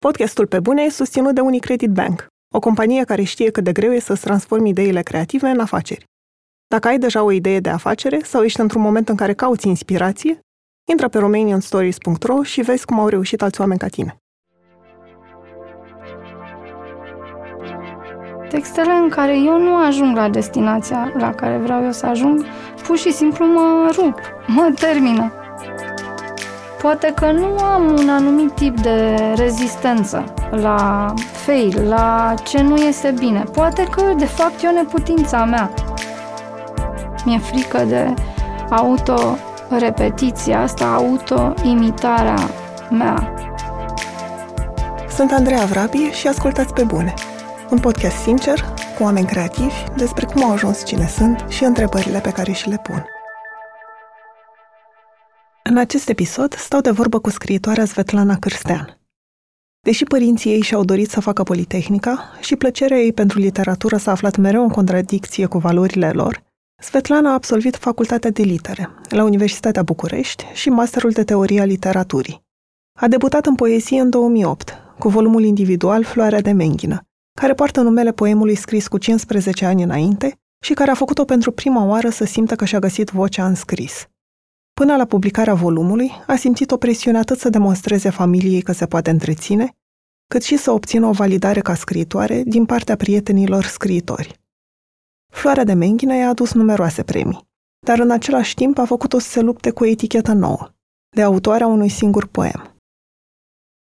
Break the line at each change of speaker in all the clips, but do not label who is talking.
Podcastul Pe Bune e susținut de Unicredit Bank, o companie care știe cât de greu e să-ți transformi ideile creative în afaceri. Dacă ai deja o idee de afacere sau ești într-un moment în care cauți inspirație, intră pe romanianstories.ro și vezi cum au reușit alți oameni ca tine.
Textele în care eu nu ajung la destinația la care vreau eu să ajung, pur și simplu mă rup, mă termină. Poate că nu am un anumit tip de rezistență la fail, la ce nu este bine. Poate că, de fapt, e o neputință a mea. Mi-e frică de auto-repetiția asta, auto-imitarea mea.
Sunt Andreea Vrabie și ascultați pe bune. Un podcast sincer, cu oameni creativi, despre cum au ajuns cine sunt și întrebările pe care și le pun. În acest episod stau de vorbă cu scriitoarea Svetlana Cârstean. Deși părinții ei și-au dorit să facă Politehnica și plăcerea ei pentru literatură s-a aflat mereu în contradicție cu valorile lor, Svetlana a absolvit facultatea de litere la Universitatea București și masterul de teorie a literaturii. A debutat în poezie în 2008, cu volumul individual Floarea de Menghină, care poartă numele poemului scris cu 15 ani înainte și care a făcut-o pentru prima oară să simtă că și-a găsit vocea în scris. Până la publicarea volumului, a simțit o presiune atât să demonstreze familiei că se poate întreține, cât și să obțină o validare ca scriitoare din partea prietenilor scriitori. Floarea de Menghină i-a adus numeroase premii, dar în același timp a făcut-o să se lupte cu o etichetă nouă, de autoarea unui singur poem.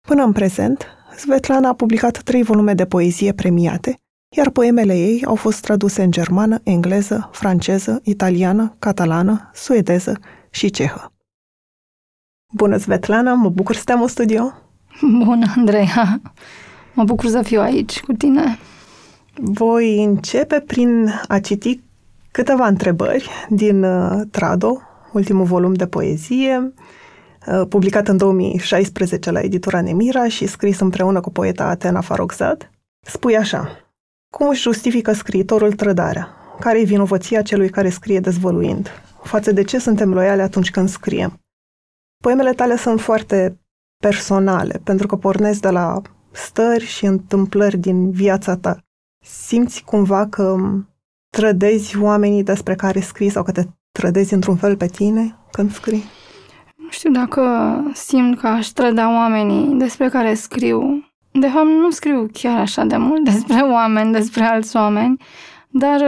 Până în prezent, Svetlana a publicat trei volume de poezie premiate, iar poemele ei au fost traduse în germană, engleză, franceză, italiană, catalană, suedeză și cehă. Bună, Svetlana! Mă bucur să te am în studio!
Bună, Andreea! Mă bucur să fiu aici cu tine.
Voi începe prin a citi câteva întrebări din uh, Trado, ultimul volum de poezie, uh, publicat în 2016 la editura Nemira și scris împreună cu poeta Atena Farrokhzad. Spui așa, cum își justifică scriitorul trădarea? Care e vinovăția celui care scrie dezvăluind? Față de ce suntem loiali atunci când scriem. Poemele tale sunt foarte personale, pentru că pornesc de la stări și întâmplări din viața ta. Simți cumva că trădezi oamenii despre care scrii sau că te trădezi într-un fel pe tine când scrii?
Nu știu dacă simt că aș trăda oamenii despre care scriu. De fapt, nu scriu chiar așa de mult despre oameni, despre alți oameni, dar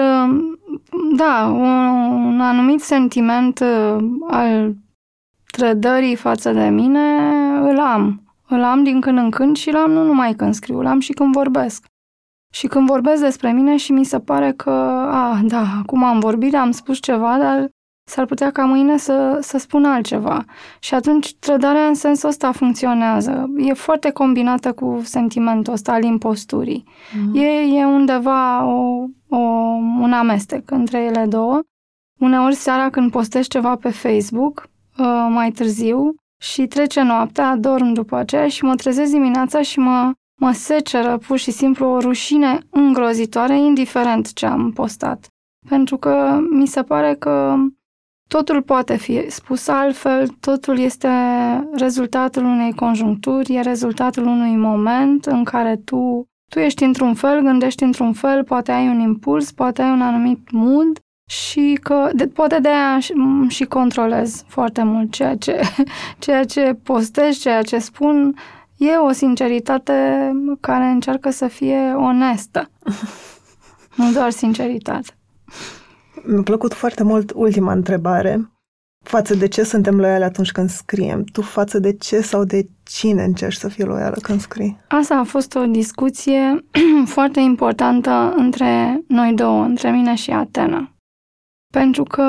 da, un anumit sentiment uh, al trădării față de mine îl am. Îl am din când în când și îl am nu numai când scriu, îl am și când vorbesc. Și când vorbesc despre mine și mi se pare că, a, da, acum am vorbit, am spus ceva, dar s-ar putea ca mâine să, să spun altceva. Și atunci trădarea în sensul ăsta funcționează. E foarte combinată cu sentimentul ăsta al imposturii. Mm-hmm. E, e undeva o, o, un amestec între ele două. Uneori seara când postez ceva pe Facebook, uh, mai târziu, și trece noaptea, dorm după aceea și mă trezesc dimineața și mă, mă seceră pur și simplu o rușine îngrozitoare, indiferent ce am postat. Pentru că mi se pare că Totul poate fi spus altfel, totul este rezultatul unei conjuncturi, e rezultatul unui moment în care tu, tu ești într-un fel, gândești într-un fel, poate ai un impuls, poate ai un anumit mood și că de, poate de aia și, și controlez foarte mult ceea ce, ceea ce postez, ceea ce spun. E o sinceritate care încearcă să fie onestă, nu doar sinceritate.
Mi-a plăcut foarte mult ultima întrebare. Față de ce suntem loiali atunci când scriem? Tu față de ce sau de cine încerci să fii loială când scrii?
Asta a fost o discuție foarte importantă între noi două, între mine și Atena. Pentru că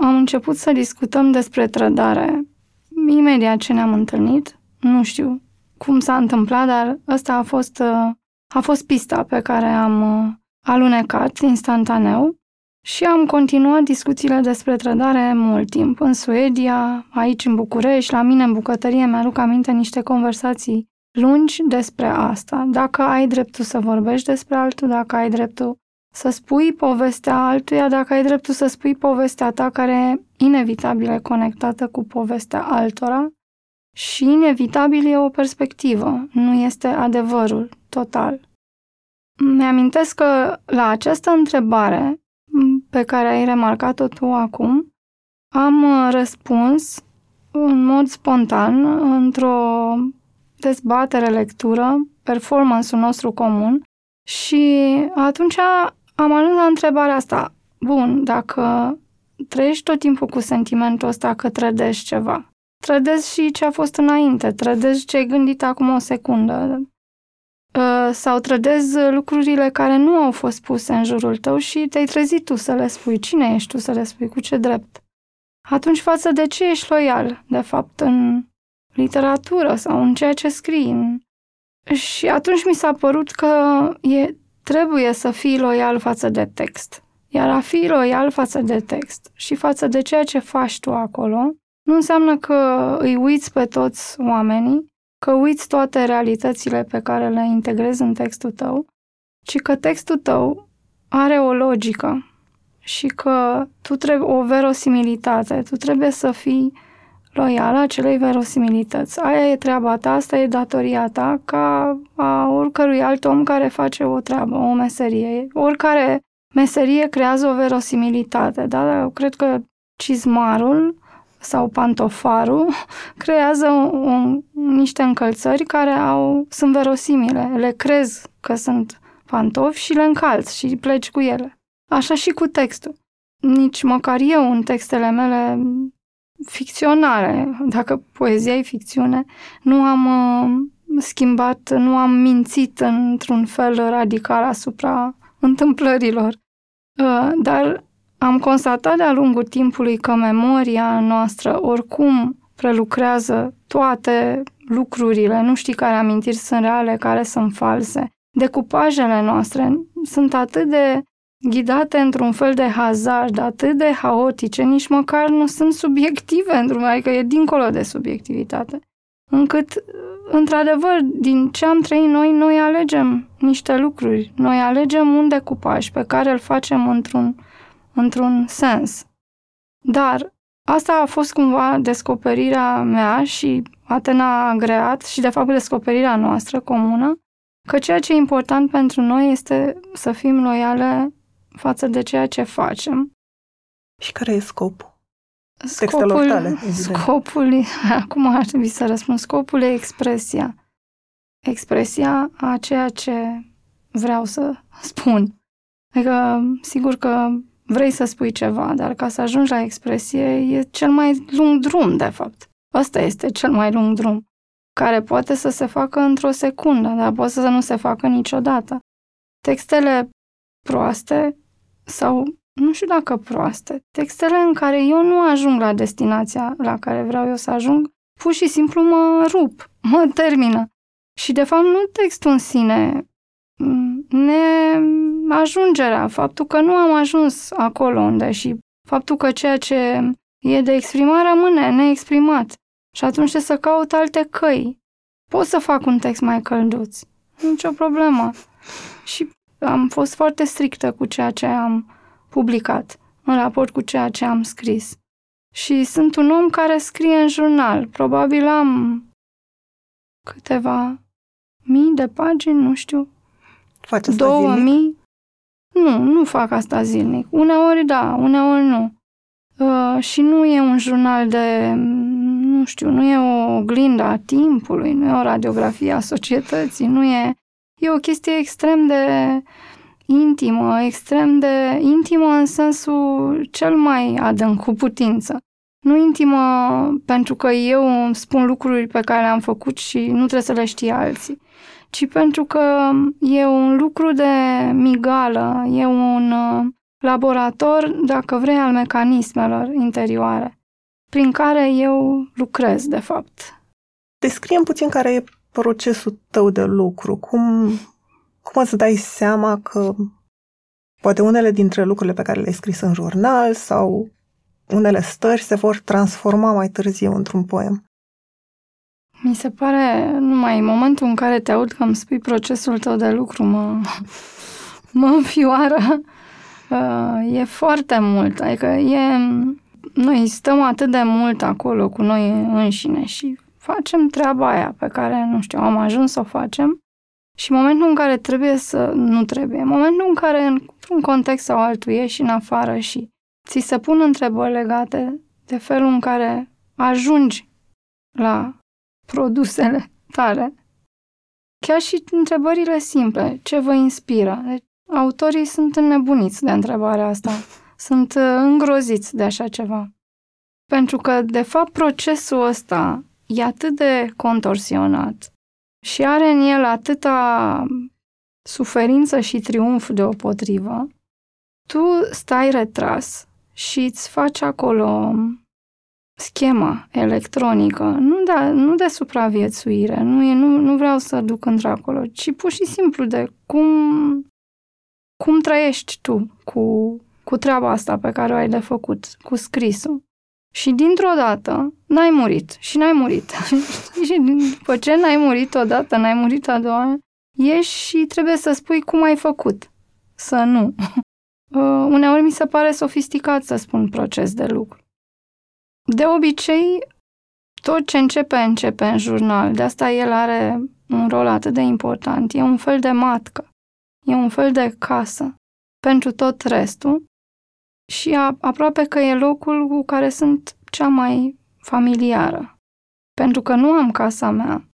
am început să discutăm despre trădare imediat ce ne-am întâlnit. Nu știu cum s-a întâmplat, dar ăsta a fost, a fost pista pe care am uh, alunecat instantaneu și am continuat discuțiile despre trădare mult timp. În Suedia, aici în București, la mine în bucătărie, mi-aduc aminte niște conversații lungi despre asta. Dacă ai dreptul să vorbești despre altul, dacă ai dreptul să spui povestea altuia, dacă ai dreptul să spui povestea ta care e inevitabil conectată cu povestea altora. Și inevitabil e o perspectivă, nu este adevărul total. Mi-amintesc că la această întrebare pe care ai remarcat-o tu acum, am uh, răspuns în mod spontan într-o dezbatere, lectură, performance-ul nostru comun și atunci am ajuns la întrebarea asta. Bun, dacă trăiești tot timpul cu sentimentul ăsta că trădești ceva, trădezi și ce a fost înainte, trădezi ce ai gândit acum o secundă, ă, sau trădezi lucrurile care nu au fost puse în jurul tău și te-ai trezit tu să le spui. Cine ești tu să le spui? Cu ce drept? Atunci față de ce ești loial, de fapt, în literatură sau în ceea ce scrii? Și atunci mi s-a părut că e, trebuie să fii loial față de text. Iar a fi loial față de text și față de ceea ce faci tu acolo, nu înseamnă că îi uiți pe toți oamenii, că uiți toate realitățile pe care le integrezi în textul tău, ci că textul tău are o logică și că tu trebuie o verosimilitate, tu trebuie să fii loială acelei verosimilități. Aia e treaba ta, asta e datoria ta, ca a oricărui alt om care face o treabă, o meserie. Oricare meserie creează o verosimilitate, da? Eu cred că cizmarul sau pantofarul creează un, niște încălțări care au, sunt verosimile. Le crezi că sunt pantofi și le încalți și pleci cu ele. Așa și cu textul. Nici măcar eu în textele mele ficționale, dacă poezia e ficțiune, nu am uh, schimbat, nu am mințit într-un fel radical asupra întâmplărilor. Uh, dar am constatat de-a lungul timpului că memoria noastră oricum prelucrează toate lucrurile, nu știi care amintiri sunt reale, care sunt false. Decupajele noastre sunt atât de ghidate într-un fel de hazard, atât de haotice, nici măcar nu sunt subiective, într-un adică e dincolo de subiectivitate. Încât, într-adevăr, din ce am trăit noi, noi alegem niște lucruri. Noi alegem un decupaj pe care îl facem într-un, într-un sens. Dar asta a fost cumva descoperirea mea și Atena a agreat și, de fapt, descoperirea noastră comună, că ceea ce e important pentru noi este să fim loiale față de ceea ce facem.
Și care e scopul? Scopul, tale, evident.
scopul, acum ar trebui să răspund, scopul e expresia. Expresia a ceea ce vreau să spun. Adică, sigur că vrei să spui ceva, dar ca să ajungi la expresie e cel mai lung drum, de fapt. Ăsta este cel mai lung drum, care poate să se facă într-o secundă, dar poate să nu se facă niciodată. Textele proaste sau nu știu dacă proaste, textele în care eu nu ajung la destinația la care vreau eu să ajung, pur și simplu mă rup, mă termină. Și de fapt nu textul în sine, ne ajungerea, faptul că nu am ajuns acolo unde și faptul că ceea ce e de exprimat rămâne neexprimat. Și atunci trebuie să caut alte căi. Pot să fac un text mai călduț, nicio problemă. Și am fost foarte strictă cu ceea ce am publicat, în raport cu ceea ce am scris. Și sunt un om care scrie în jurnal. Probabil am câteva mii de pagini, nu știu.
Faci asta Două zilnic? mii?
Nu, nu fac asta zilnic. Uneori da, uneori nu. Uh, și nu e un jurnal de, nu știu, nu e o oglindă a timpului, nu e o radiografie a societății, nu e E o chestie extrem de intimă, extrem de intimă în sensul cel mai adânc, cu putință. Nu intimă pentru că eu îmi spun lucruri pe care le-am făcut și nu trebuie să le știe alții, ci pentru că e un lucru de migală, e un uh, laborator, dacă vrei, al mecanismelor interioare, prin care eu lucrez, de fapt.
Descriem puțin care e procesul tău de lucru? Cum, cum îți dai seama că poate unele dintre lucrurile pe care le-ai scris în jurnal sau unele stări se vor transforma mai târziu într-un poem?
Mi se pare, numai în momentul în care te aud că îmi spui procesul tău de lucru, mă, mă înfioară. Uh, e foarte mult. Adică e, noi stăm atât de mult acolo cu noi înșine și facem treaba aia pe care, nu știu, am ajuns să o facem și momentul în care trebuie să, nu trebuie, momentul în care într-un context sau altul ieși în afară și ți se pun întrebări legate de felul în care ajungi la produsele tale, chiar și întrebările simple, ce vă inspiră. Deci, autorii sunt înnebuniți de întrebarea asta, sunt uh, îngroziți de așa ceva. Pentru că, de fapt, procesul ăsta e atât de contorsionat și are în el atâta suferință și triumf deopotrivă, tu stai retras și îți faci acolo schema electronică, nu de, nu de supraviețuire, nu, e, nu, nu vreau să duc într-acolo, ci pur și simplu de cum, cum trăiești tu cu, cu treaba asta pe care o ai de făcut, cu scrisul. Și dintr-o dată n-ai murit și n-ai murit. și după ce n-ai murit odată, n-ai murit a doua, ieși și trebuie să spui cum ai făcut. Să nu. Uh, uneori mi se pare sofisticat să spun proces de lucru. De obicei, tot ce începe, începe în jurnal. De asta el are un rol atât de important. E un fel de matcă. E un fel de casă pentru tot restul și a, aproape că e locul cu care sunt cea mai familiară. Pentru că nu am casa mea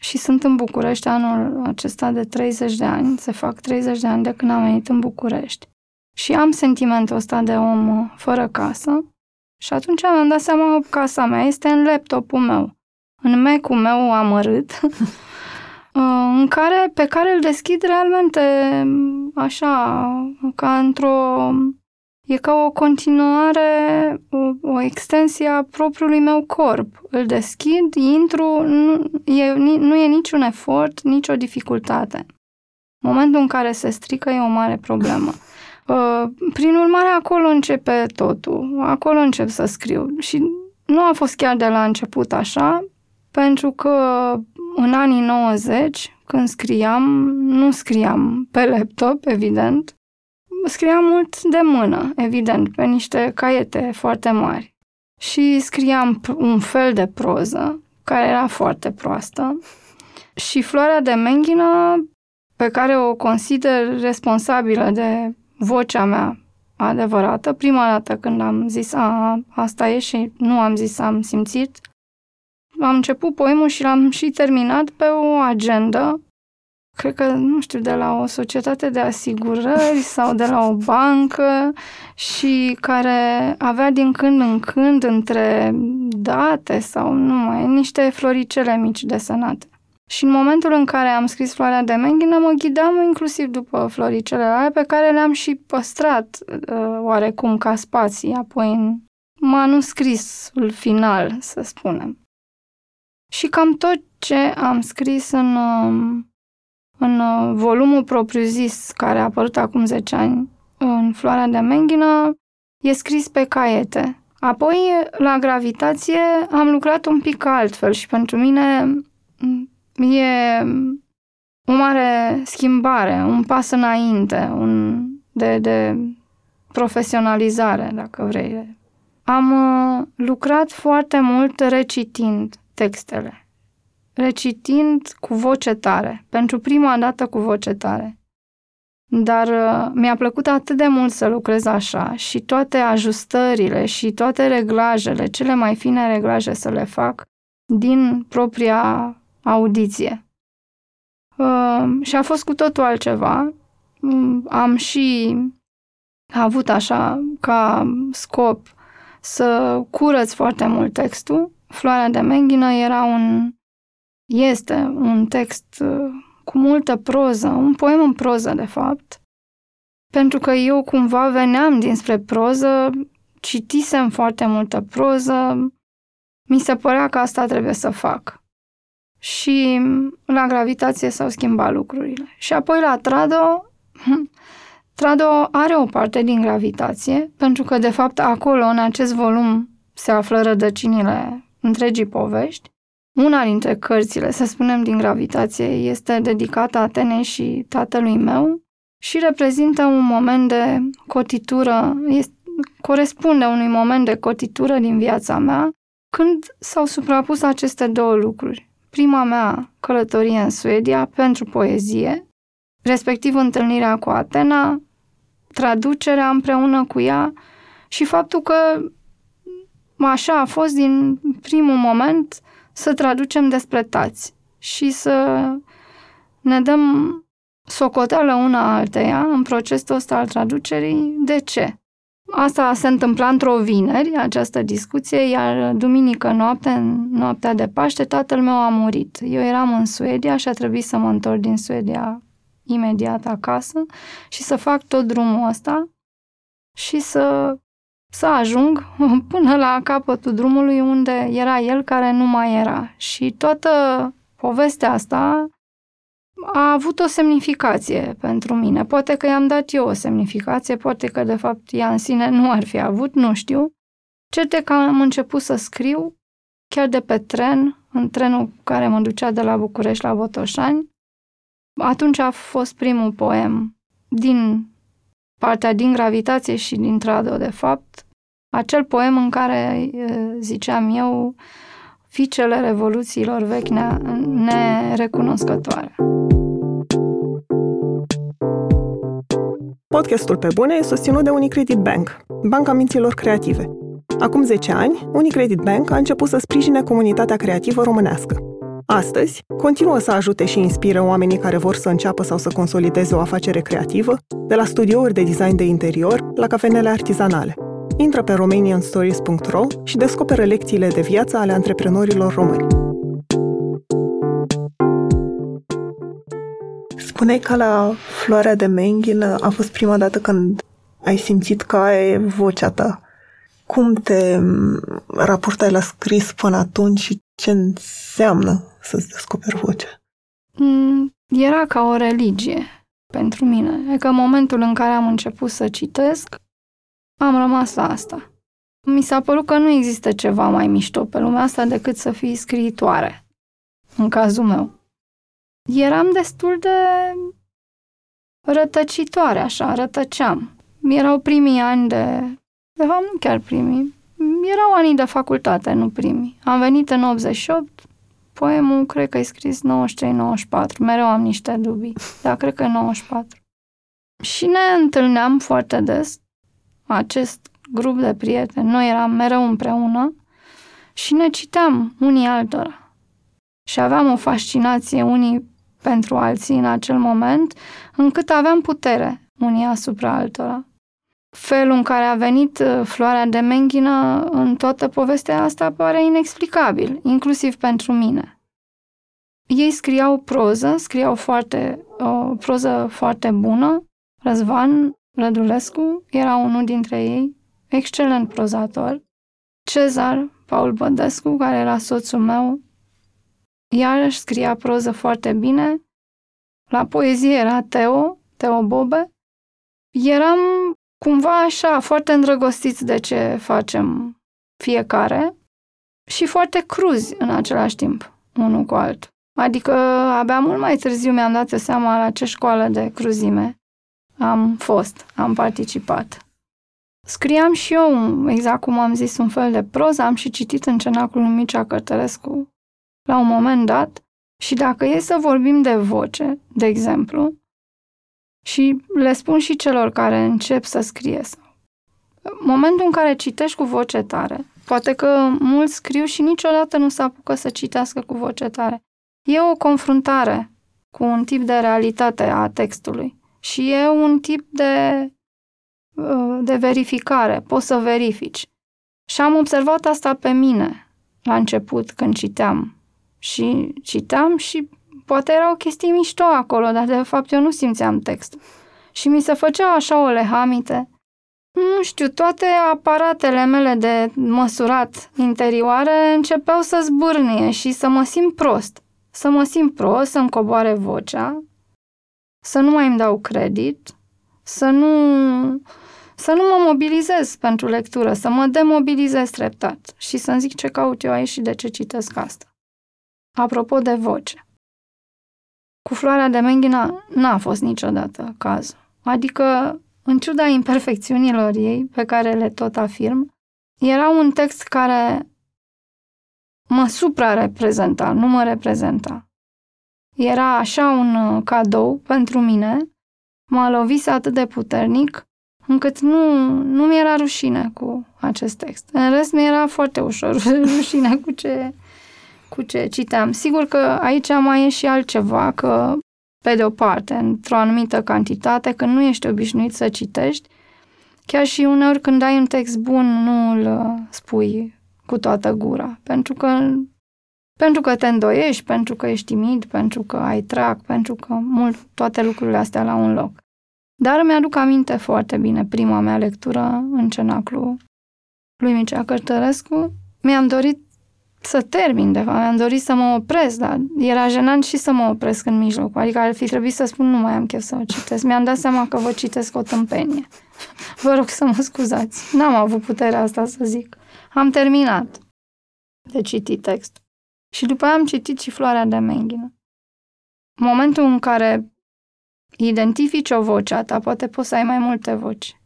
și sunt în București anul acesta de 30 de ani, se fac 30 de ani de când am venit în București. Și am sentimentul ăsta de om fără casă și atunci mi-am dat seama că casa mea este în laptopul meu, în Mac-ul meu amărât, în care, pe care îl deschid realmente așa, ca într-o E ca o continuare, o, o extensie a propriului meu corp. Îl deschid, intru, nu e, nu e niciun efort, nicio dificultate. Momentul în care se strică e o mare problemă. Uh, prin urmare, acolo începe totul. Acolo încep să scriu. Și nu a fost chiar de la început așa, pentru că în anii 90, când scriam, nu scriam pe laptop, evident, scriam mult de mână, evident, pe niște caiete foarte mari. Și scriam un fel de proză, care era foarte proastă. Și floarea de menghină, pe care o consider responsabilă de vocea mea adevărată, prima dată când am zis, a, asta e și nu am zis, am simțit, am început poemul și l-am și terminat pe o agendă. Cred că, nu știu, de la o societate de asigurări sau de la o bancă și care avea din când în când între date sau nu mai, niște floricele mici desenate. Și în momentul în care am scris Floarea de Menghină, mă ghidam inclusiv după floricele alea pe care le-am și păstrat uh, oarecum ca spații, apoi în manuscrisul final, să spunem. Și cam tot ce am scris în uh, în uh, volumul propriu-zis, care a apărut acum 10 ani, în Floarea de Menghină, e scris pe caiete. Apoi, la gravitație, am lucrat un pic altfel și pentru mine mm, e o mare schimbare, un pas înainte, un de, de profesionalizare, dacă vrei. Am uh, lucrat foarte mult recitind textele recitind cu voce tare, pentru prima dată cu voce tare. Dar uh, mi-a plăcut atât de mult să lucrez așa și toate ajustările și toate reglajele, cele mai fine reglaje să le fac din propria audiție. Uh, și a fost cu totul altceva. Mm, am și avut așa ca scop să curăț foarte mult textul. Floarea de menghină era un este un text uh, cu multă proză, un poem în proză, de fapt, pentru că eu cumva veneam dinspre proză, citisem foarte multă proză, mi se părea că asta trebuie să fac. Și la gravitație s-au schimbat lucrurile. Și apoi la Trado, Trado are o parte din gravitație, pentru că de fapt acolo, în acest volum, se află rădăcinile întregii povești, una dintre cărțile, să spunem, din gravitație este dedicată Atenei și tatălui meu și reprezintă un moment de cotitură, este, corespunde unui moment de cotitură din viața mea, când s-au suprapus aceste două lucruri. Prima mea călătorie în Suedia pentru poezie, respectiv întâlnirea cu Atena, traducerea împreună cu ea și faptul că așa a fost din primul moment să traducem despre tați și să ne dăm socoteală una alteia în procesul ăsta al traducerii. De ce? Asta se întâmpla într-o vineri, această discuție, iar duminică noapte, în noaptea de Paște, tatăl meu a murit. Eu eram în Suedia și a trebuit să mă întorc din Suedia imediat acasă și să fac tot drumul ăsta și să, să ajung până la capătul drumului unde era el care nu mai era. Și toată povestea asta a avut o semnificație pentru mine. Poate că i-am dat eu o semnificație, poate că de fapt ea în sine nu ar fi avut, nu știu. Cert că am început să scriu chiar de pe tren, în trenul care mă ducea de la București la Botoșani. Atunci a fost primul poem din partea din gravitație și din trado, de fapt. Acel poem în care ziceam eu, fiicele revoluțiilor vechi nerecunoscătoare.
Podcastul Pe Bune e susținut de Unicredit Bank, banca minților creative. Acum 10 ani, Unicredit Bank a început să sprijine comunitatea creativă românească. Astăzi, continuă să ajute și inspire oamenii care vor să înceapă sau să consolideze o afacere creativă, de la studiouri de design de interior la cafenele artizanale. Intră pe romanianstories.ro și descoperă lecțiile de viață ale antreprenorilor români. Spuneai că la Floarea de Menghină a fost prima dată când ai simțit că ai vocea ta. Cum te raportai la scris până atunci și ce înseamnă să-ți descoperi vocea?
Mm, era ca o religie pentru mine. E că în momentul în care am început să citesc, am rămas la asta. Mi s-a părut că nu există ceva mai mișto pe lumea asta decât să fii scriitoare, în cazul meu eram destul de rătăcitoare, așa, rătăceam. Erau primii ani de... De fapt, nu chiar primii. Erau anii de facultate, nu primii. Am venit în 88, poemul cred că e scris 93-94. Mereu am niște dubii, dar cred că e 94. Și ne întâlneam foarte des, acest grup de prieteni. Noi eram mereu împreună și ne citeam unii altora. Și aveam o fascinație unii pentru alții în acel moment, încât aveam putere unii asupra altora. Felul în care a venit uh, floarea de menghină în toată povestea asta pare inexplicabil, inclusiv pentru mine. Ei scriau proză, scriau foarte, o proză foarte bună. Răzvan Rădulescu era unul dintre ei, excelent prozator. Cezar Paul Bădescu, care era soțul meu, iarăși scria proză foarte bine. La poezie era Teo, Teo Bobe. Eram cumva așa, foarte îndrăgostiți de ce facem fiecare și foarte cruzi în același timp, unul cu altul. Adică abia mult mai târziu mi-am dat seama la ce școală de cruzime am fost, am participat. Scriam și eu, exact cum am zis, un fel de proză, am și citit în cenacul lui Mircea Cărtărescu la un moment dat și dacă e să vorbim de voce, de exemplu, și le spun și celor care încep să scrie momentul în care citești cu voce tare, poate că mulți scriu și niciodată nu se apucă să citească cu voce tare. E o confruntare cu un tip de realitate a textului și e un tip de, uh, de verificare. Poți să verifici. Și am observat asta pe mine la început când citeam și citam și poate erau chestii mișto acolo, dar de fapt eu nu simțeam textul. Și mi se făcea așa o lehamite. Nu știu, toate aparatele mele de măsurat interioare începeau să zbârnie și să mă simt prost. Să mă simt prost, să-mi coboare vocea, să nu mai îmi dau credit, să nu, să nu mă mobilizez pentru lectură, să mă demobilizez treptat și să-mi zic ce caut eu aici și de ce citesc asta. Apropo de voce. Cu floarea de menghina n-a fost niciodată caz. Adică, în ciuda imperfecțiunilor ei, pe care le tot afirm, era un text care mă supra-reprezenta, nu mă reprezenta. Era așa un uh, cadou pentru mine, m-a lovit atât de puternic, încât nu, nu mi era rușine cu acest text. În rest, mi era foarte ușor rușine cu ce, cu ce citeam. Sigur că aici mai e și altceva, că pe de o parte, într-o anumită cantitate, când nu ești obișnuit să citești, chiar și uneori când ai un text bun, nu îl uh, spui cu toată gura, pentru că pentru că te îndoiești, pentru că ești timid, pentru că ai trac, pentru că mult toate lucrurile astea la un loc. Dar mi-aduc aminte foarte bine prima mea lectură în cenaclu lui Mircea Cărtărescu. Mi-am dorit să termin, de fapt, mi-am dorit să mă opresc, dar era jenant și să mă opresc în mijloc. Adică ar fi trebuit să spun, nu mai am chef să o citesc. Mi-am dat seama că vă citesc o tâmpenie. Vă rog să mă scuzați. N-am avut puterea asta să zic. Am terminat de citit text. Și după aia am citit și Floarea de Menghină. Momentul în care identifici o voce a ta, poate poți să ai mai multe voci.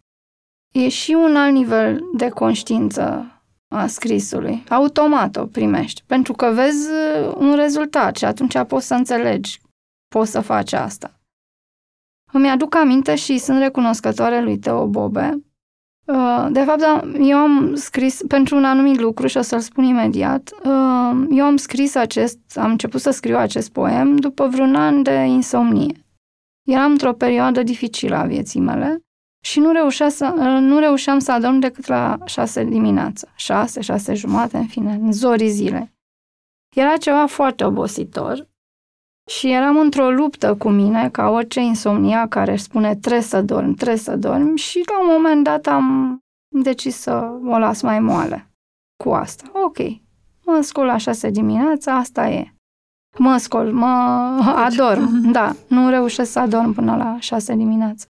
E și un alt nivel de conștiință a scrisului. Automat o primești, pentru că vezi un rezultat și atunci poți să înțelegi, poți să faci asta. Îmi aduc aminte și sunt recunoscătoare lui Teo Bobe. Uh, de fapt, eu am scris pentru un anumit lucru și o să-l spun imediat. Uh, eu am scris acest, am început să scriu acest poem după vreun an de insomnie. Eram într-o perioadă dificilă a vieții mele și nu, reușea să, nu reușeam să adorm decât la șase dimineața. Șase, șase jumate, în fine, în zorii zile. Era ceva foarte obositor și eram într-o luptă cu mine, ca orice insomnia care își spune trebuie să dormi, trebuie să dormi și la un moment dat am decis să o las mai moale cu asta. Ok, mă scol la șase dimineața, asta e. Mă scol, mă adorm, da, nu reușesc să adorm până la șase dimineața.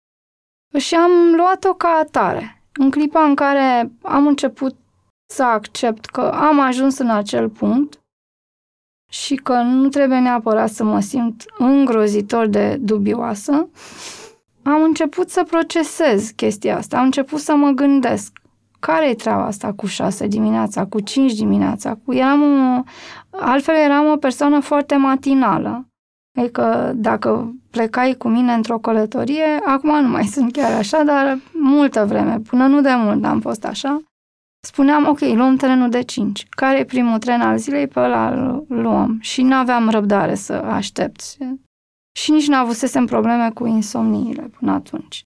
Și am luat-o ca atare. În clipa în care am început să accept că am ajuns în acel punct și că nu trebuie neapărat să mă simt îngrozitor de dubioasă, am început să procesez chestia asta, am început să mă gândesc care e treaba asta cu șase dimineața, cu cinci dimineața? Cu... Eram o... Altfel eram o persoană foarte matinală. Adică dacă plecai cu mine într-o călătorie, acum nu mai sunt chiar așa, dar multă vreme, până nu de mult am fost așa, spuneam, ok, luăm trenul de 5. Care e primul tren al zilei? Pe ăla luăm. Și nu aveam răbdare să aștept. Și nici nu avusesem probleme cu insomniile până atunci.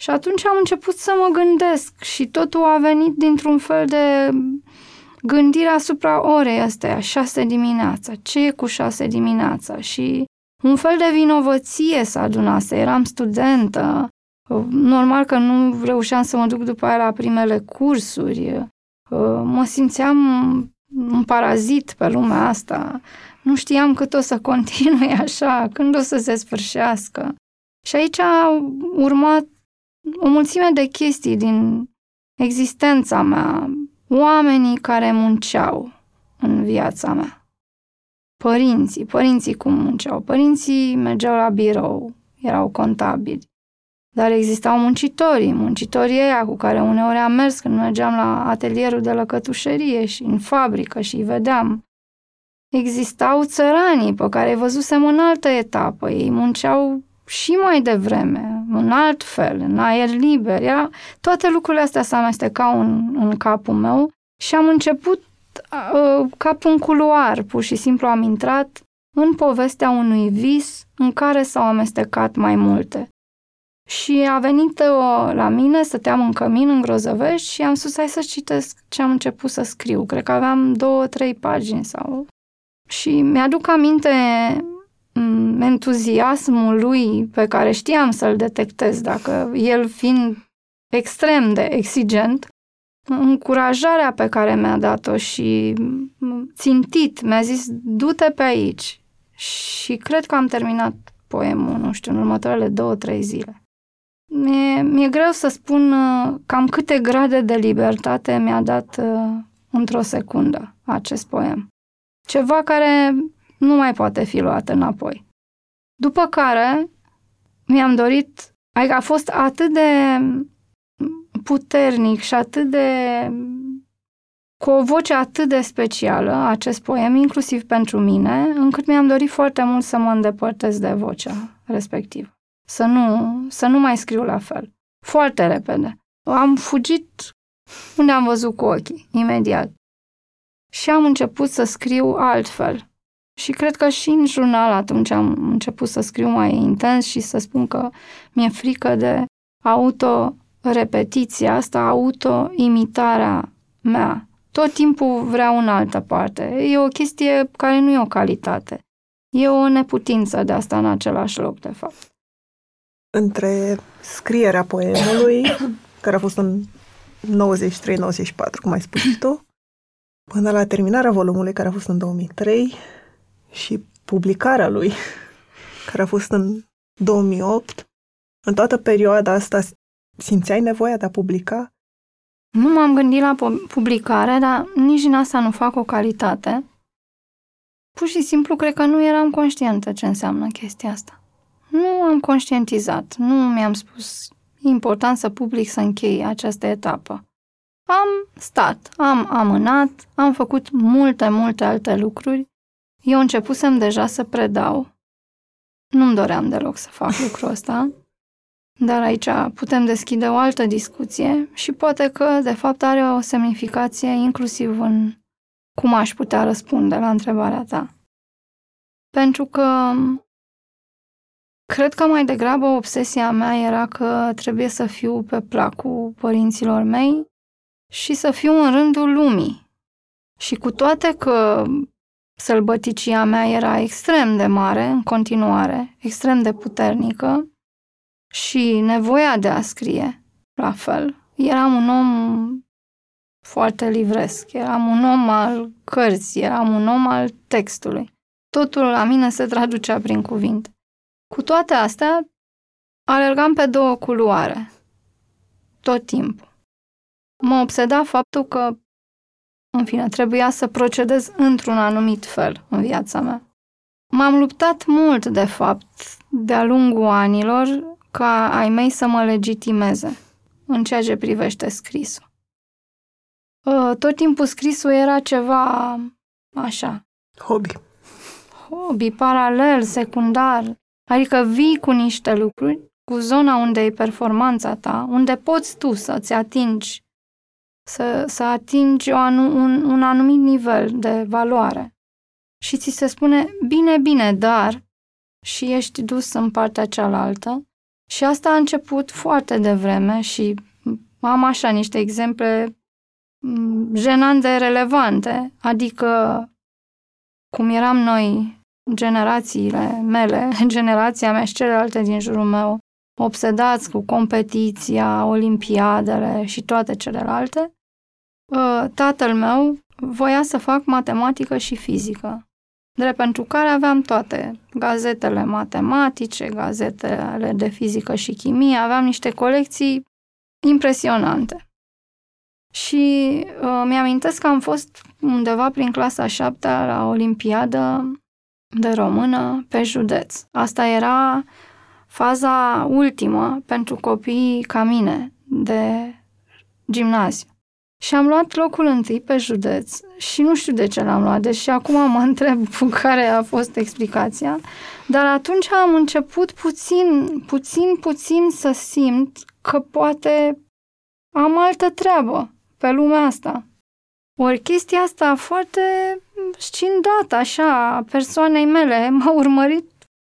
Și atunci am început să mă gândesc și totul a venit dintr-un fel de gândire asupra orei astea, șase dimineața. Ce e cu șase dimineața? Și un fel de vinovăție să adunase. Eram studentă, normal că nu reușeam să mă duc după aia la primele cursuri. Mă simțeam un parazit pe lumea asta. Nu știam cât o să continue așa, când o să se sfârșească. Și aici a urmat o mulțime de chestii din existența mea, oamenii care munceau în viața mea. Părinții, părinții cum munceau. Părinții mergeau la birou, erau contabili. Dar existau muncitorii, muncitorii ăia cu care uneori am mers când mergeam la atelierul de lăcătușerie și în fabrică și îi vedeam. Existau țăranii pe care îi văzusem în altă etapă. Ei munceau și mai devreme, în alt fel, în aer liber. Era, toate lucrurile astea se amestecau în, în capul meu și am început uh, ca pe un culoar, pur și simplu am intrat în povestea unui vis în care s-au amestecat mai multe. Și a venit o, la mine, stăteam în cămin, în Grozăvești și am spus, hai să citesc ce am început să scriu. Cred că aveam două, trei pagini sau... Și mi-aduc aminte Mm, entuziasmul lui pe care știam să-l detectez, dacă el fiind extrem de exigent, încurajarea pe care mi-a dat-o și mm, țintit, mi-a zis, du-te pe aici. Și cred că am terminat poemul, nu știu, în următoarele două, trei zile. Mi-e, mi-e greu să spun uh, cam câte grade de libertate mi-a dat uh, într-o secundă acest poem. Ceva care nu mai poate fi luată înapoi. După care mi-am dorit, adică a fost atât de puternic și atât de cu o voce atât de specială, acest poem, inclusiv pentru mine, încât mi-am dorit foarte mult să mă îndepărtez de vocea respectivă. Să nu, să nu mai scriu la fel. Foarte repede. Am fugit unde am văzut cu ochii, imediat. Și am început să scriu altfel. Și cred că și în jurnal atunci am început să scriu mai intens și să spun că mi-e frică de auto-repetiția asta, auto-imitarea mea. Tot timpul vreau în altă parte. E o chestie care nu e o calitate. E o neputință de asta în același loc, de fapt.
Între scrierea poemului, care a fost în 93-94, cum ai spus și tu, până la terminarea volumului, care a fost în 2003, și publicarea lui, care a fost în 2008, în toată perioada asta simțeai nevoia de a publica?
Nu m-am gândit la publicare, dar nici din asta nu fac o calitate. Pur și simplu cred că nu eram conștientă ce înseamnă chestia asta. Nu am conștientizat, nu mi-am spus e important să public să închei această etapă. Am stat, am amânat, am făcut multe, multe alte lucruri. Eu începusem deja să predau. Nu-mi doream deloc să fac lucrul ăsta, dar aici putem deschide o altă discuție și poate că, de fapt, are o semnificație inclusiv în cum aș putea răspunde la întrebarea ta. Pentru că cred că mai degrabă obsesia mea era că trebuie să fiu pe placul părinților mei și să fiu în rândul lumii. Și cu toate că sălbăticia mea era extrem de mare în continuare, extrem de puternică și nevoia de a scrie la fel. Eram un om foarte livresc, eram un om al cărții, eram un om al textului. Totul la mine se traducea prin cuvinte. Cu toate astea, alergam pe două culoare, tot timpul. Mă obseda faptul că în fine, trebuia să procedez într-un anumit fel în viața mea. M-am luptat mult, de fapt, de-a lungul anilor, ca ai mei să mă legitimeze în ceea ce privește scrisul. Ă, tot timpul scrisul era ceva așa.
Hobby.
Hobby, paralel, secundar. Adică vii cu niște lucruri, cu zona unde e performanța ta, unde poți tu să-ți atingi să, să atingi o anu, un, un anumit nivel de valoare. Și ți se spune, bine, bine, dar, și ești dus în partea cealaltă. Și asta a început foarte devreme și am așa niște exemple mm, jenant de relevante, adică cum eram noi, generațiile mele, generația mea și celelalte din jurul meu, obsedați cu competiția, olimpiadele și toate celelalte, ă, tatăl meu voia să fac matematică și fizică, drept pentru care aveam toate gazetele matematice, gazetele de fizică și chimie, aveam niște colecții impresionante. Și uh, mi-amintesc că am fost undeva prin clasa 7 la Olimpiadă de română pe județ. Asta era faza ultimă pentru copiii ca mine de gimnaziu. Și am luat locul întâi pe județ și nu știu de ce l-am luat, deși acum mă întreb cu care a fost explicația, dar atunci am început puțin, puțin, puțin să simt că poate am altă treabă pe lumea asta. Ori chestia asta foarte scindată, așa, a persoanei mele, m-a urmărit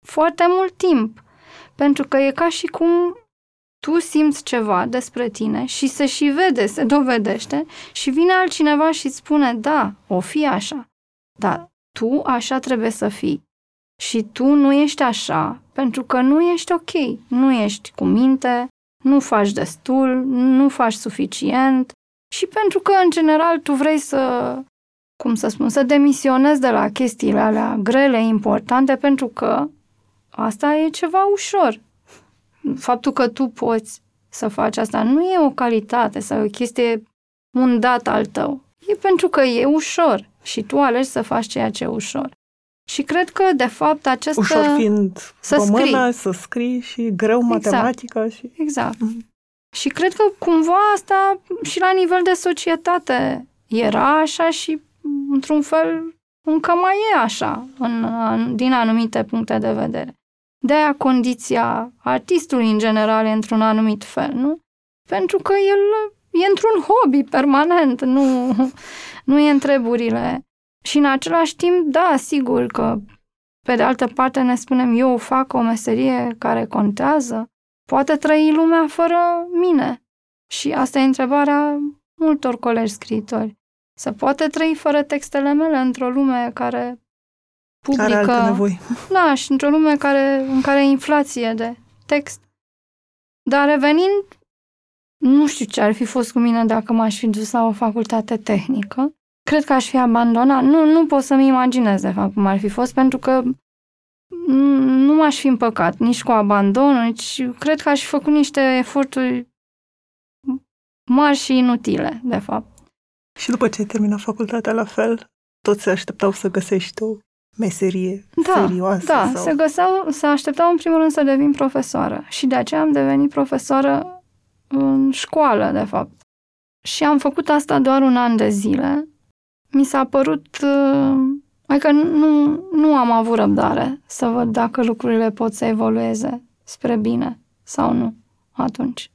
foarte mult timp. Pentru că e ca și cum tu simți ceva despre tine și se și vede, se dovedește și vine altcineva și îți spune, da, o fi așa, dar tu așa trebuie să fii. Și tu nu ești așa pentru că nu ești ok, nu ești cu minte, nu faci destul, nu faci suficient și pentru că, în general, tu vrei să, cum să spun, să demisionezi de la chestiile alea grele, importante, pentru că asta e ceva ușor faptul că tu poți să faci asta nu e o calitate sau o chestie, un dat al tău. E pentru că e ușor și tu alegi să faci ceea ce e ușor. Și cred că, de fapt, acest...
Ușor fiind să română, scrii. să scrii și greu exact. matematică. Și...
Exact. Mm-hmm. Și cred că cumva asta și la nivel de societate era așa și, într-un fel, încă mai e așa, în, din anumite puncte de vedere. De-aia condiția artistului, în general, e într-un anumit fel, nu? Pentru că el e într-un hobby permanent, nu, nu e în treburile. Și în același timp, da, sigur că pe de altă parte ne spunem, eu fac o meserie care contează, poate trăi lumea fără mine. Și asta e întrebarea multor colegi scriitori. Să poate trăi fără textele mele într-o lume care publică...
Are alte nevoi.
Da, și într-o lume care, în care e inflație de text. Dar revenind, nu știu ce ar fi fost cu mine dacă m-aș fi dus la o facultate tehnică. Cred că aș fi abandonat. Nu, nu pot să-mi imaginez, de fapt, cum ar fi fost, pentru că nu m-aș fi împăcat nici cu abandonul, nici cred că aș fi făcut niște eforturi mari și inutile, de fapt.
Și după ce ai terminat facultatea la fel, toți se așteptau să găsești o meserie
da,
serioasă?
Da,
sau...
se, găseau, se așteptau în primul rând să devin profesoară și de aceea am devenit profesoară în școală, de fapt. Și am făcut asta doar un an de zile. Mi s-a părut... Uh, adică nu, nu am avut răbdare să văd dacă lucrurile pot să evolueze spre bine sau nu atunci.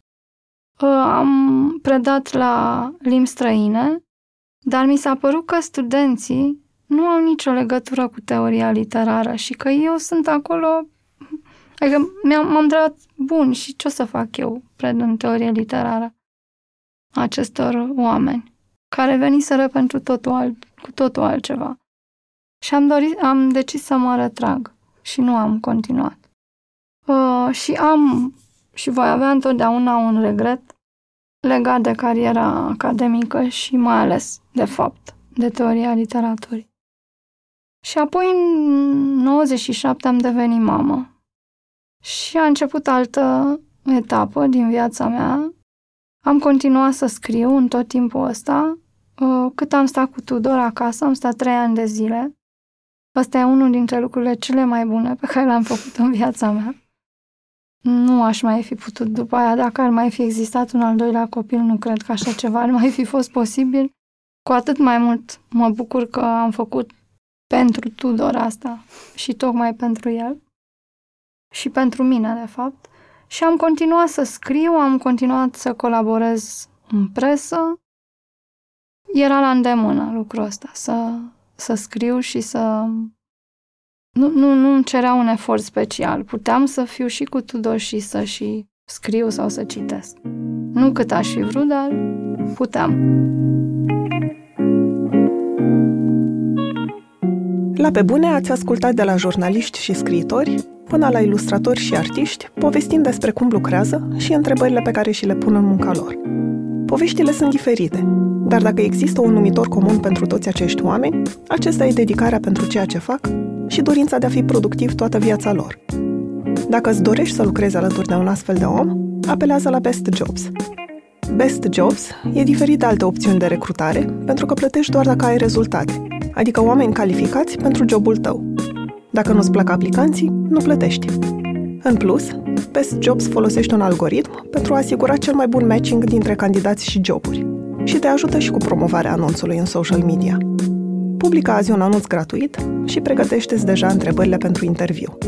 Uh, am predat la limbi străine, dar mi s-a părut că studenții nu au nicio legătură cu teoria literară și că eu sunt acolo Adică m-am dat bun și ce o să fac eu, predând teorie literară acestor oameni care veniseră pentru totul alt, cu totul altceva. Și am, dorit, am decis să mă retrag și nu am continuat. Uh, și am și voi avea întotdeauna un regret legat de cariera academică și mai ales, de fapt, de teoria literaturii. Și apoi, în 97, am devenit mamă. Și a început altă etapă din viața mea. Am continuat să scriu în tot timpul ăsta. Uh, cât am stat cu Tudor acasă, am stat trei ani de zile. Ăsta e unul dintre lucrurile cele mai bune pe care le-am făcut în viața mea. Nu aș mai fi putut după aia, dacă ar mai fi existat un al doilea copil, nu cred că așa ceva ar mai fi fost posibil. Cu atât mai mult mă bucur că am făcut pentru Tudor asta și tocmai pentru el și pentru mine, de fapt. Și am continuat să scriu, am continuat să colaborez în presă. Era la îndemână lucrul ăsta, să, să scriu și să... Nu, nu, nu îmi cerea un efort special. Puteam să fiu și cu Tudor și să și scriu sau să citesc. Nu cât aș fi vrut, dar puteam.
La Pe Bune ați ascultat de la jurnaliști și scriitori până la ilustratori și artiști, povestind despre cum lucrează și întrebările pe care și le pun în munca lor. Poveștile sunt diferite, dar dacă există un numitor comun pentru toți acești oameni, acesta e dedicarea pentru ceea ce fac și dorința de a fi productiv toată viața lor. Dacă îți dorești să lucrezi alături de un astfel de om, apelează la Best Jobs. Best Jobs e diferit de alte opțiuni de recrutare, pentru că plătești doar dacă ai rezultate, adică oameni calificați pentru jobul tău. Dacă nu-ți plac aplicanții, nu plătești. În plus, Best Jobs folosește un algoritm pentru a asigura cel mai bun matching dintre candidați și joburi și te ajută și cu promovarea anunțului în social media. Publică azi un anunț gratuit și pregătește-ți deja întrebările pentru interviu.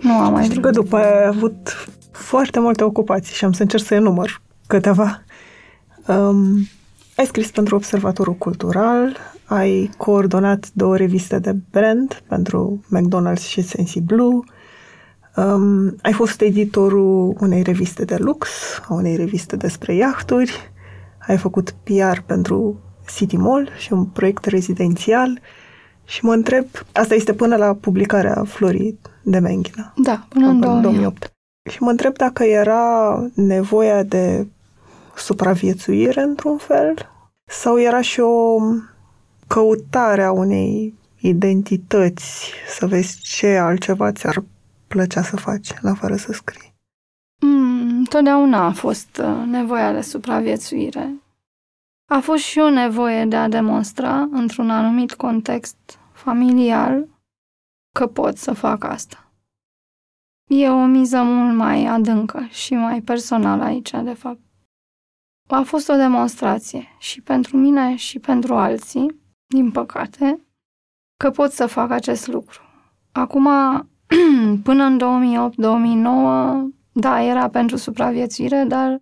Nu am mai
Știu că după aia ai avut foarte multe ocupații și am să încerc să enumăr câteva. Um, ai scris pentru Observatorul Cultural, ai coordonat două reviste de brand pentru McDonald's și Sensi Blue, um, ai fost editorul unei reviste de lux, a unei reviste despre iahturi, ai făcut PR pentru City Mall și un proiect rezidențial și mă întreb, asta este până la publicarea Florii de Menghina.
Da, până în 2008. 2008.
Și mă întreb dacă era nevoia de supraviețuire într-un fel sau era și o căutare a unei identități, să vezi ce altceva ți-ar plăcea să faci, în afară să scrii?
Mm, totdeauna a fost uh, nevoia de supraviețuire. A fost și o nevoie de a demonstra, într-un anumit context familial, că pot să fac asta. e o miză mult mai adâncă și mai personală aici, de fapt. A fost o demonstrație și pentru mine și pentru alții, din păcate, că pot să fac acest lucru. Acum, până în 2008-2009, da, era pentru supraviețuire, dar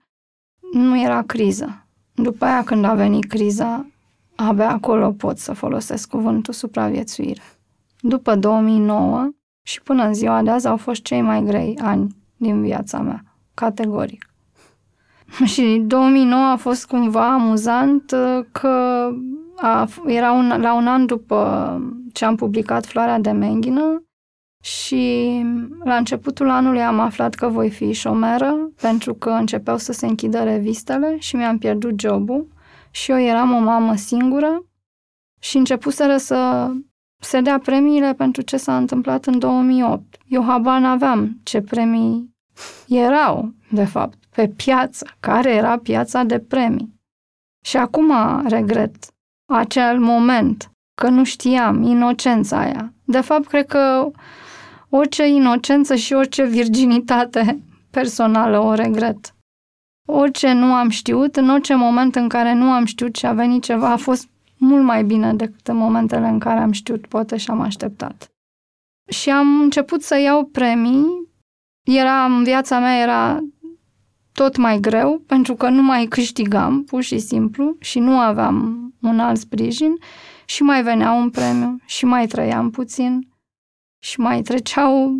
nu era criză. După aia, când a venit criza, abia acolo pot să folosesc cuvântul supraviețuire. După 2009 și până în ziua de azi au fost cei mai grei ani din viața mea, categoric. Și 2009 a fost cumva amuzant uh, că a, era un, la un an după ce am publicat Floarea de Menghină și la începutul anului am aflat că voi fi șomeră pentru că începeau să se închidă revistele și mi-am pierdut jobul și eu eram o mamă singură și începuseră să se dea premiile pentru ce s-a întâmplat în 2008. Eu habar n-aveam ce premii erau, de fapt, pe piață, care era piața de premii. Și acum regret acel moment, că nu știam, inocența aia. De fapt, cred că orice inocență și orice virginitate personală o regret. Orice nu am știut, în orice moment în care nu am știut și a venit ceva, a fost mult mai bine decât în momentele în care am știut, poate și am așteptat. Și am început să iau premii. Era, în viața mea era tot mai greu, pentru că nu mai câștigam, pur și simplu, și nu aveam un alt sprijin, și mai venea un premiu, și mai trăiam puțin, și mai treceau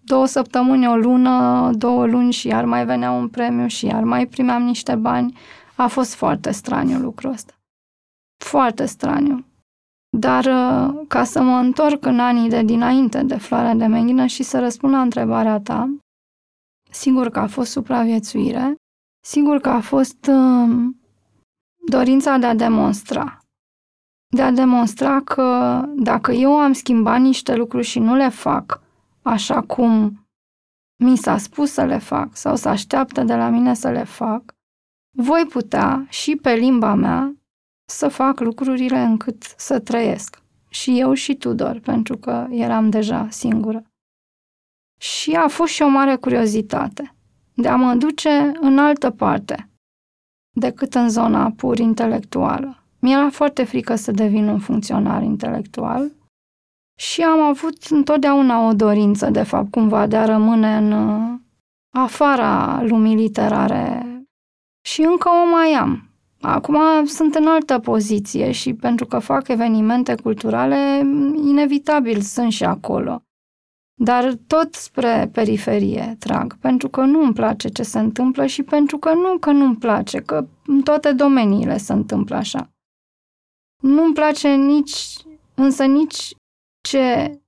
două săptămâni, o lună, două luni și iar mai venea un premiu și iar mai primeam niște bani. A fost foarte straniu lucrul ăsta. Foarte straniu. Dar uh, ca să mă întorc în anii de dinainte de floarea de menghină și să răspund la întrebarea ta, sigur că a fost supraviețuire, sigur că a fost uh, dorința de a demonstra. De a demonstra că dacă eu am schimbat niște lucruri și nu le fac așa cum mi s-a spus să le fac sau să așteaptă de la mine să le fac, voi putea și pe limba mea să fac lucrurile încât să trăiesc. Și eu și Tudor, pentru că eram deja singură. Și a fost și o mare curiozitate de a mă duce în altă parte decât în zona pur intelectuală. Mi-era foarte frică să devin un funcționar intelectual și am avut întotdeauna o dorință, de fapt, cumva, de a rămâne în uh, afara lumii literare. Și încă o mai am. Acum sunt în altă poziție și pentru că fac evenimente culturale, inevitabil sunt și acolo. Dar tot spre periferie trag, pentru că nu îmi place ce se întâmplă și pentru că nu că nu-mi place, că în toate domeniile se întâmplă așa. Nu-mi place nici, însă nici ce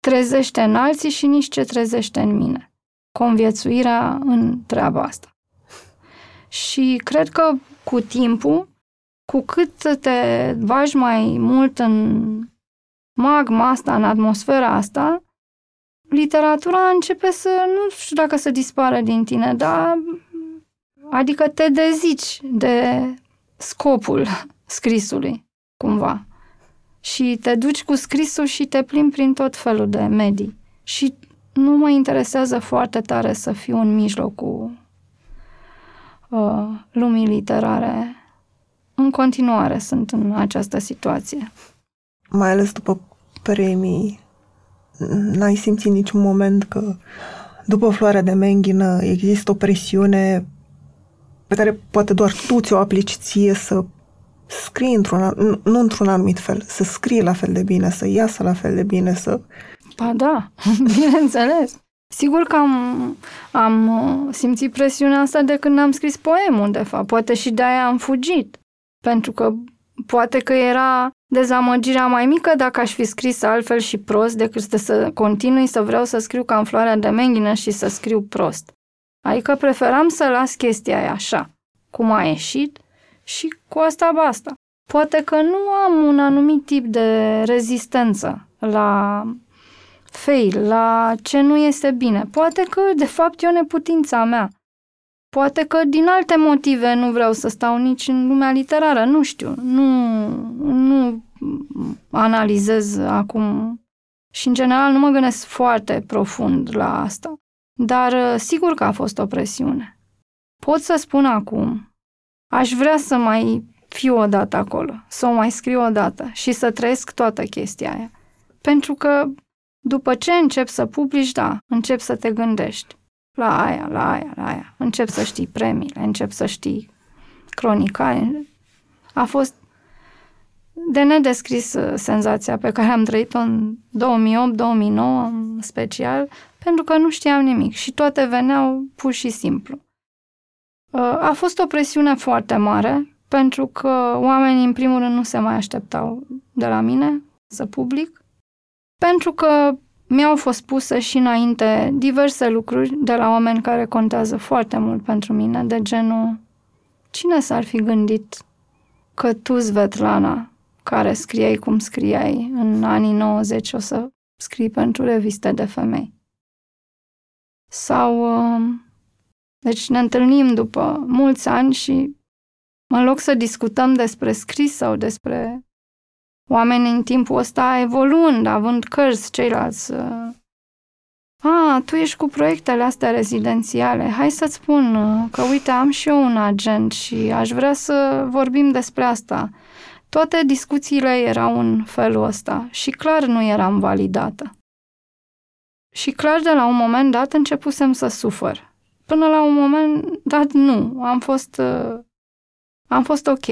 trezește în alții și nici ce trezește în mine. Conviețuirea în treaba asta. Și cred că cu timpul, cu cât te bagi mai mult în magma asta, în atmosfera asta, literatura începe să, nu știu dacă să dispară din tine, dar adică te dezici de scopul scrisului, cumva. Și te duci cu scrisul și te plimbi prin tot felul de medii. Și nu mă interesează foarte tare să fiu în mijlocul uh, lumii literare. În continuare sunt în această situație.
Mai ales după premii, n-ai simțit niciun moment că după floarea de menghină există o presiune pe care poate doar tu ți-o aplici ție să scrii într-un, nu într-un anumit fel, să scrii la fel de bine, să iasă la fel de bine, să...
Ba da, bineînțeles. Sigur că am, am uh, simțit presiunea asta de când am scris poemul, de fapt. Poate și de aia am fugit. Pentru că poate că era dezamăgirea mai mică dacă aș fi scris altfel și prost decât să continui să vreau să scriu ca în floarea de menghină și să scriu prost. Adică preferam să las chestia aia așa, cum a ieșit și cu asta basta. Poate că nu am un anumit tip de rezistență la fail, la ce nu este bine. Poate că, de fapt, e o neputință a mea. Poate că din alte motive nu vreau să stau nici în lumea literară, nu știu, nu, nu analizez acum și în general nu mă gândesc foarte profund la asta. Dar uh, sigur că a fost o presiune. Pot să spun acum, aș vrea să mai fiu o dată acolo, să o mai scriu o dată și să trăiesc toată chestia aia. Pentru că după ce încep să publici, da, încep să te gândești la aia, la aia, la aia. Încep să știi premiile, încep să știi cronica. A fost de nedescris uh, senzația pe care am trăit-o în 2008-2009 în special, pentru că nu știam nimic și toate veneau pur și simplu. Uh, a fost o presiune foarte mare, pentru că oamenii, în primul rând, nu se mai așteptau de la mine să public, pentru că mi-au fost puse și înainte diverse lucruri de la oameni care contează foarte mult pentru mine, de genul cine s-ar fi gândit că tu, Svetlana, care scriei cum scriai în anii 90, o să scrii pentru reviste de femei. Sau, um, deci ne întâlnim după mulți ani și în loc să discutăm despre scris sau despre oameni în timpul ăsta evoluând, având cărți, ceilalți. Uh, A, tu ești cu proiectele astea rezidențiale. Hai să-ți spun uh, că, uite, am și eu un agent și aș vrea să vorbim despre asta. Toate discuțiile erau în felul ăsta și clar nu eram validată. Și clar de la un moment dat începusem să sufăr. Până la un moment dat nu, am fost, uh, am fost ok.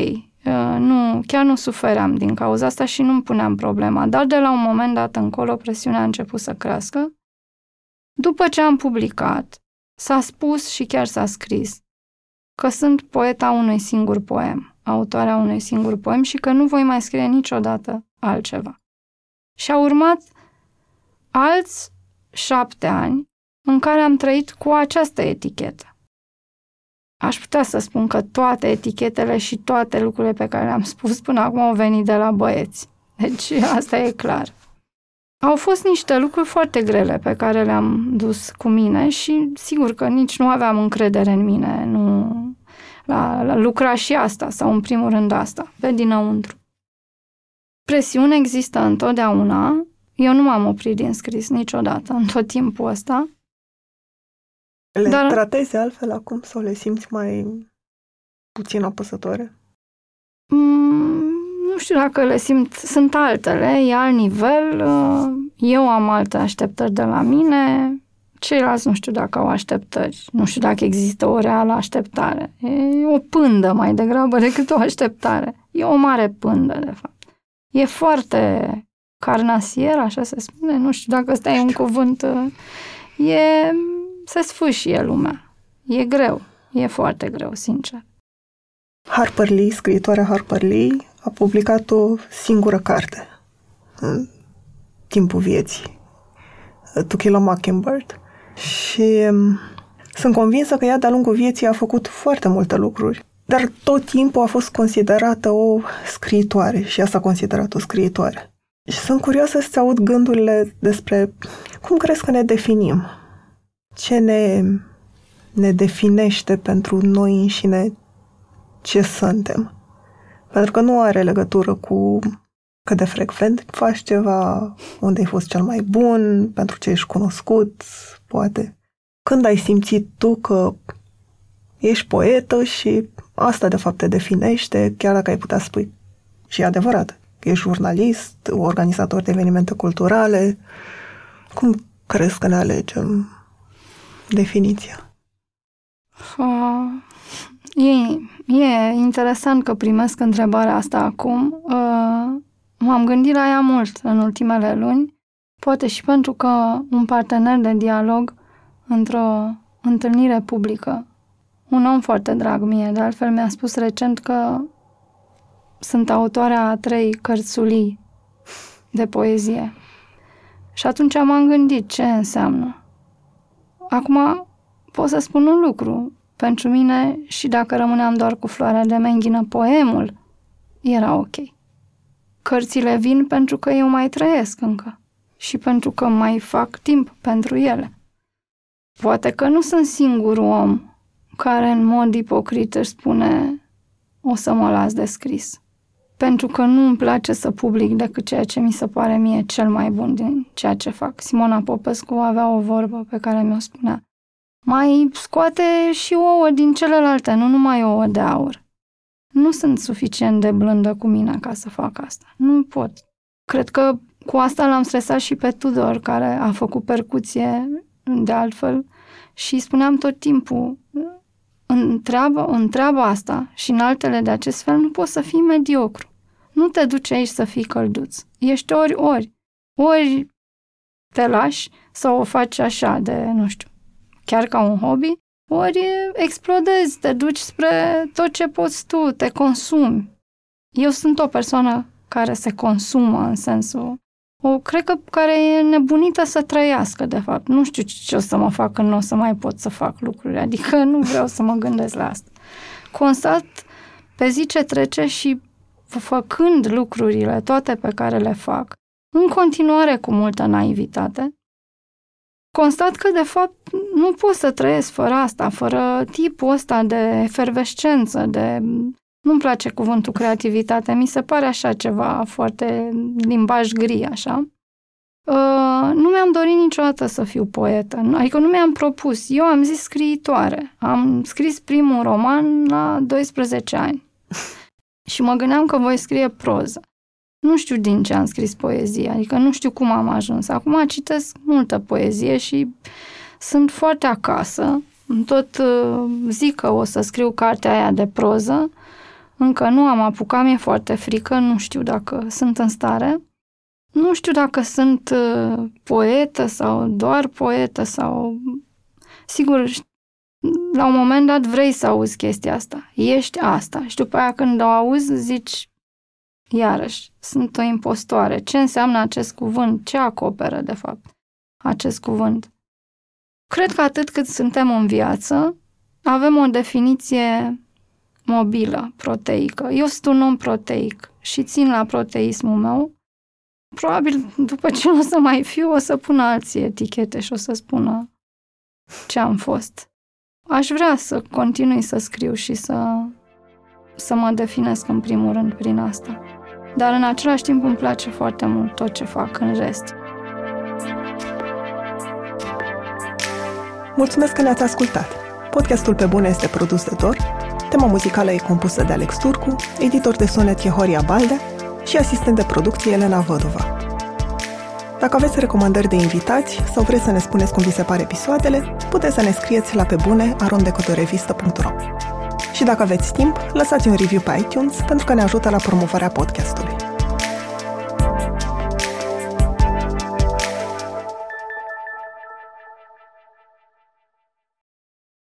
Uh, nu, chiar nu sufeream din cauza asta și nu-mi puneam problema. Dar de la un moment dat încolo presiunea a început să crească. După ce am publicat, s-a spus și chiar s-a scris că sunt poeta unui singur poem, autoarea unui singur poem și că nu voi mai scrie niciodată altceva. Și a urmat alți șapte ani în care am trăit cu această etichetă. Aș putea să spun că toate etichetele și toate lucrurile pe care le-am spus până acum au venit de la băieți. Deci asta e clar. Au fost niște lucruri foarte grele pe care le-am dus cu mine și sigur că nici nu aveam încredere în mine, nu la, la lucra și asta, sau în primul rând asta, pe dinăuntru. Presiune există întotdeauna. Eu nu m-am oprit din scris niciodată în tot timpul ăsta.
Le Dar... tratezi altfel acum sau le simți mai puțin apăsătoare?
Mm, nu știu dacă le simt, sunt altele, e alt nivel, uh, eu am alte așteptări de la mine, ceilalți nu știu dacă au așteptări, nu știu dacă există o reală așteptare. E o pândă mai degrabă decât o așteptare. E o mare pândă, de fapt. E foarte carnasier, așa se spune, nu știu dacă ăsta e un cuvânt. Uh, e se sfâșie lumea. E greu. E foarte greu, sincer.
Harper Lee, scriitoarea Harper Lee, a publicat o singură carte în timpul vieții, To Kill a Mockingbird. Și um, sunt convinsă că ea de-a lungul vieții a făcut foarte multe lucruri, dar tot timpul a fost considerată o scriitoare și ea s-a considerat o scriitoare. Și sunt curioasă să-ți aud gândurile despre cum crezi că ne definim ce ne, ne definește pentru noi înșine ce suntem. Pentru că nu are legătură cu cât de frecvent faci ceva, unde ai fost cel mai bun, pentru ce ești cunoscut, poate. Când ai simțit tu că ești poetă și asta de fapt te definește, chiar dacă ai putea spui și e adevărat, că ești jurnalist, organizator de evenimente culturale, cum crezi că ne alegem definiția?
Uh, e, e interesant că primesc întrebarea asta acum. Uh, m-am gândit la ea mult în ultimele luni, poate și pentru că un partener de dialog într-o întâlnire publică, un om foarte drag mie, de altfel mi-a spus recent că sunt autoarea a trei cărțulii de poezie. Și atunci m-am gândit ce înseamnă. Acum pot să spun un lucru. Pentru mine, și dacă rămâneam doar cu floarea de menghină, poemul era ok. Cărțile vin pentru că eu mai trăiesc încă și pentru că mai fac timp pentru ele. Poate că nu sunt singurul om care în mod ipocrit își spune o să mă las de scris. Pentru că nu îmi place să public decât ceea ce mi se pare mie cel mai bun din ceea ce fac. Simona Popescu avea o vorbă pe care mi-o spunea. mai scoate și ouă din celelalte, nu numai ouă de aur. Nu sunt suficient de blândă cu mine ca să fac asta. Nu pot. Cred că cu asta l-am stresat și pe Tudor, care a făcut percuție de altfel și spuneam tot timpul, în treaba, în treaba asta și în altele de acest fel nu poți să fii mediocru. Nu te duci aici să fii călduț. Ești ori, ori. Ori te lași sau o faci așa de, nu știu, chiar ca un hobby, ori explodezi, te duci spre tot ce poți tu, te consumi. Eu sunt o persoană care se consumă în sensul o, cred că care e nebunită să trăiască, de fapt. Nu știu ce o să mă fac când nu o să mai pot să fac lucruri, adică nu vreau să mă gândesc la asta. Constat pe zi ce trece și făcând lucrurile, toate pe care le fac, în continuare cu multă naivitate, constat că, de fapt, nu pot să trăiesc fără asta, fără tipul ăsta de efervescență, de... Nu-mi place cuvântul creativitate, mi se pare așa ceva foarte limbaj gri, așa. Uh, nu mi-am dorit niciodată să fiu poetă, adică nu mi-am propus. Eu am zis scriitoare. Am scris primul roman la 12 ani și mă gândeam că voi scrie proză. Nu știu din ce am scris poezie, adică nu știu cum am ajuns. Acum citesc multă poezie și sunt foarte acasă. Tot uh, zic că o să scriu cartea aia de proză. Încă nu am apucat, mi-e foarte frică, nu știu dacă sunt în stare. Nu știu dacă sunt uh, poetă sau doar poetă sau... Sigur, la un moment dat vrei să auzi chestia asta. Ești asta. Și după aia când o auzi, zici, iarăși, sunt o impostoare. Ce înseamnă acest cuvânt? Ce acoperă, de fapt, acest cuvânt? Cred că atât cât suntem în viață, avem o definiție mobilă, proteică. Eu sunt un om proteic și țin la proteismul meu. Probabil după ce nu o să mai fiu, o să pun alții etichete și o să spună ce am fost. Aș vrea să continui să scriu și să, să mă definesc în primul rând prin asta. Dar în același timp îmi place foarte mult tot ce fac în rest.
Mulțumesc că ne-ați ascultat! Podcastul Pe Bune este produs de Dor, tema muzicală e compusă de Alex Turcu, editor de sunet e Horia Balde și asistent de producție Elena Văduva. Dacă aveți recomandări de invitați sau vreți să ne spuneți cum vi se pare episoadele, puteți să ne scrieți la pe bune Și dacă aveți timp, lăsați un review pe iTunes pentru că ne ajută la promovarea podcastului.